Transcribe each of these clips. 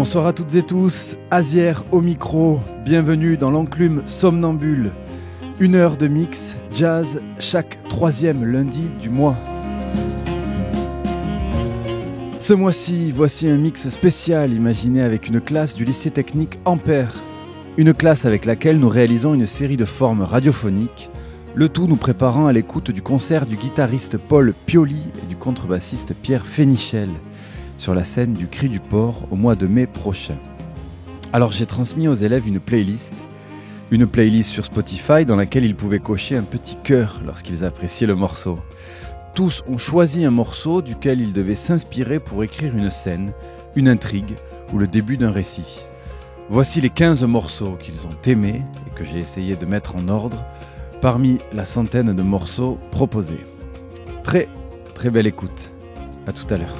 Bonsoir à toutes et tous, Azière au micro, bienvenue dans l'enclume somnambule. Une heure de mix jazz chaque troisième lundi du mois. Ce mois-ci, voici un mix spécial imaginé avec une classe du lycée technique Ampère. Une classe avec laquelle nous réalisons une série de formes radiophoniques, le tout nous préparant à l'écoute du concert du guitariste Paul Pioli et du contrebassiste Pierre Fénichel sur la scène du Cri du Port au mois de mai prochain. Alors j'ai transmis aux élèves une playlist, une playlist sur Spotify dans laquelle ils pouvaient cocher un petit cœur lorsqu'ils appréciaient le morceau. Tous ont choisi un morceau duquel ils devaient s'inspirer pour écrire une scène, une intrigue ou le début d'un récit. Voici les 15 morceaux qu'ils ont aimés et que j'ai essayé de mettre en ordre parmi la centaine de morceaux proposés. Très très belle écoute. À tout à l'heure.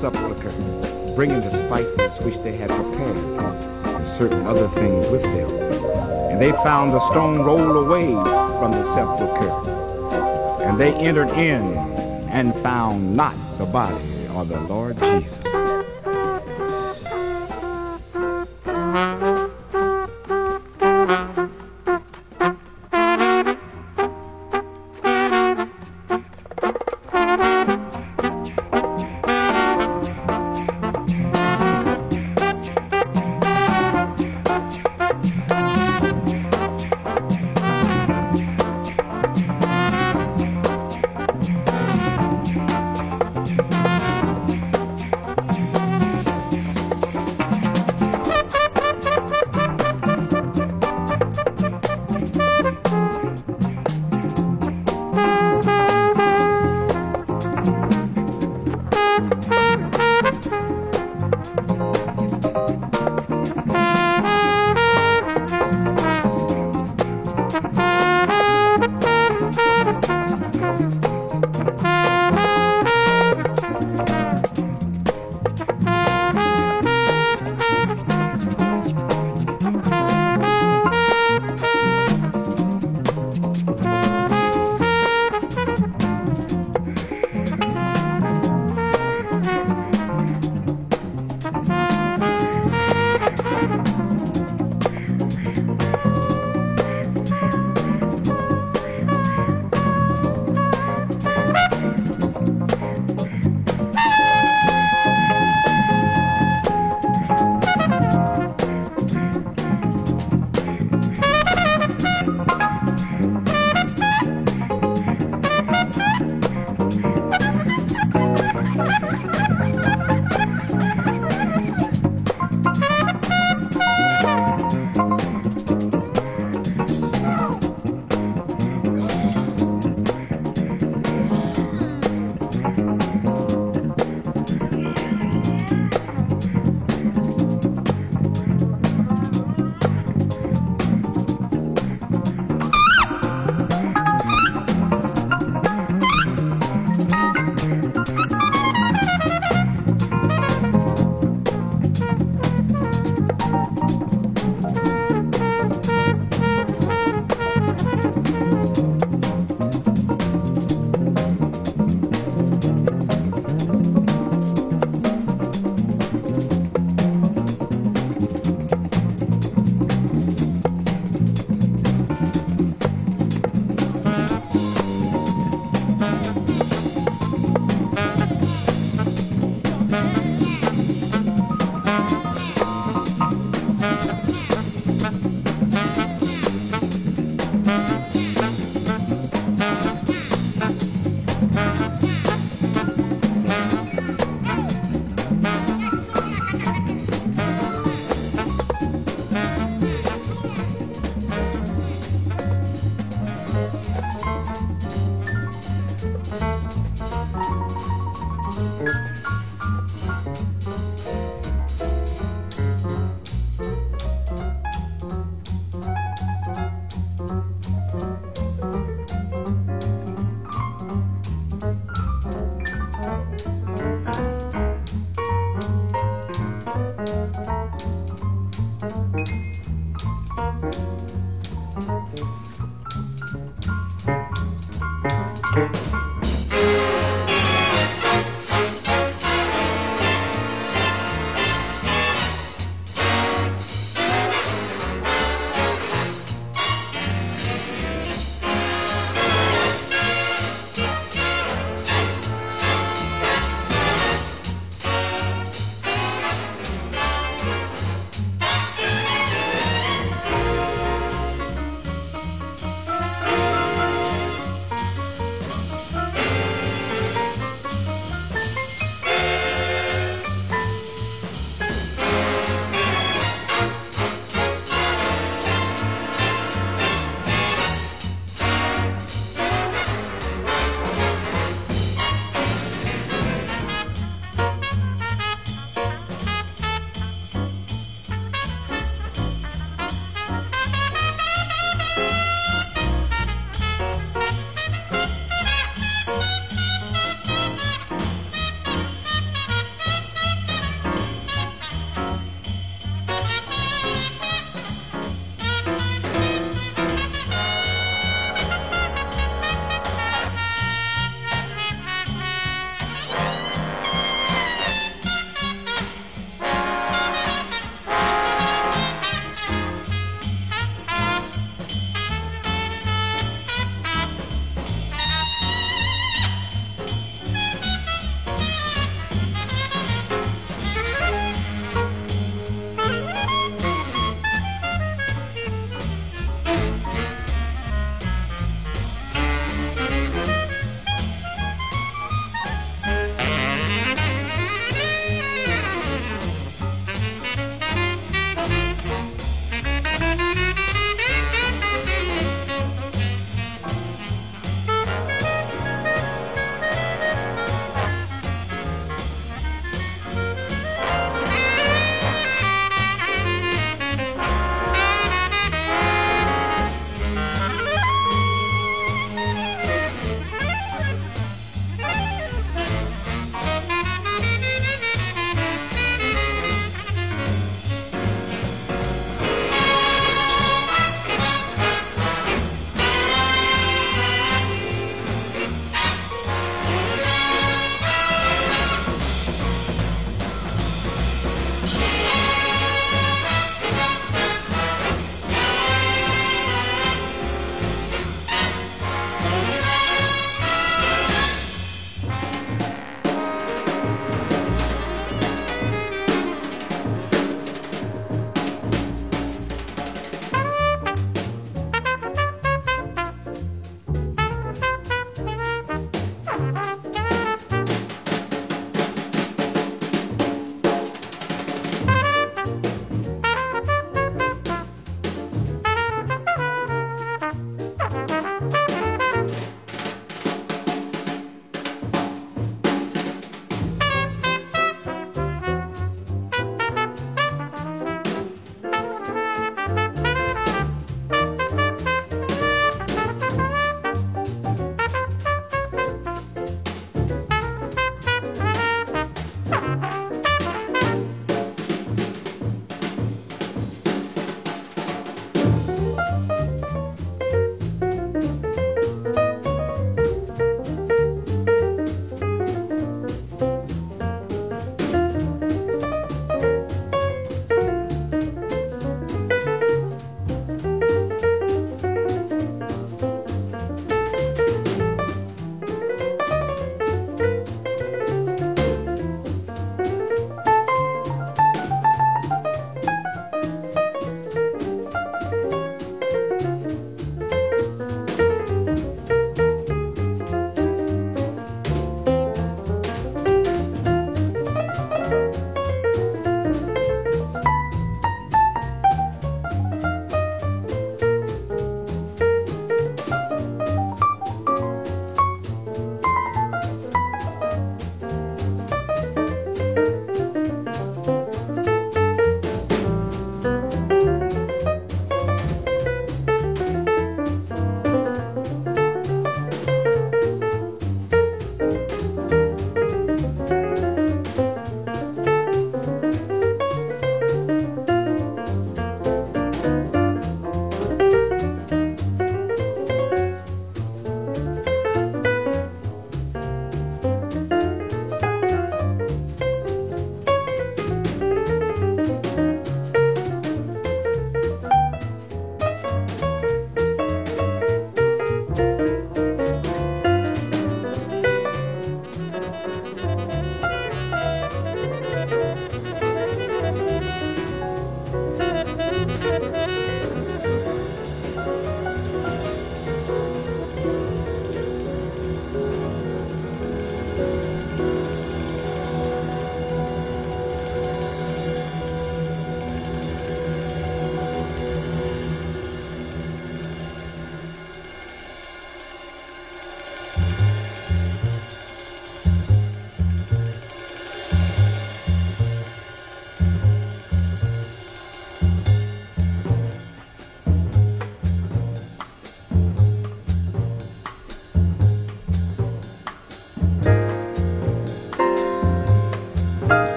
Sepulchre, bringing the spices which they had prepared, and certain other things with them. And they found the stone rolled away from the sepulchre. And they entered in and found not the body of the Lord Jesus.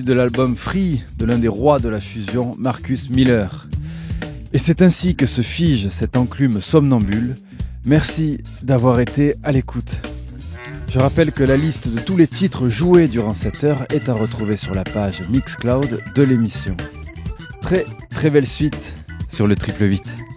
De l'album Free de l'un des rois de la fusion, Marcus Miller. Et c'est ainsi que se fige cette enclume somnambule. Merci d'avoir été à l'écoute. Je rappelle que la liste de tous les titres joués durant cette heure est à retrouver sur la page Mixcloud de l'émission. Très très belle suite sur le triple 8.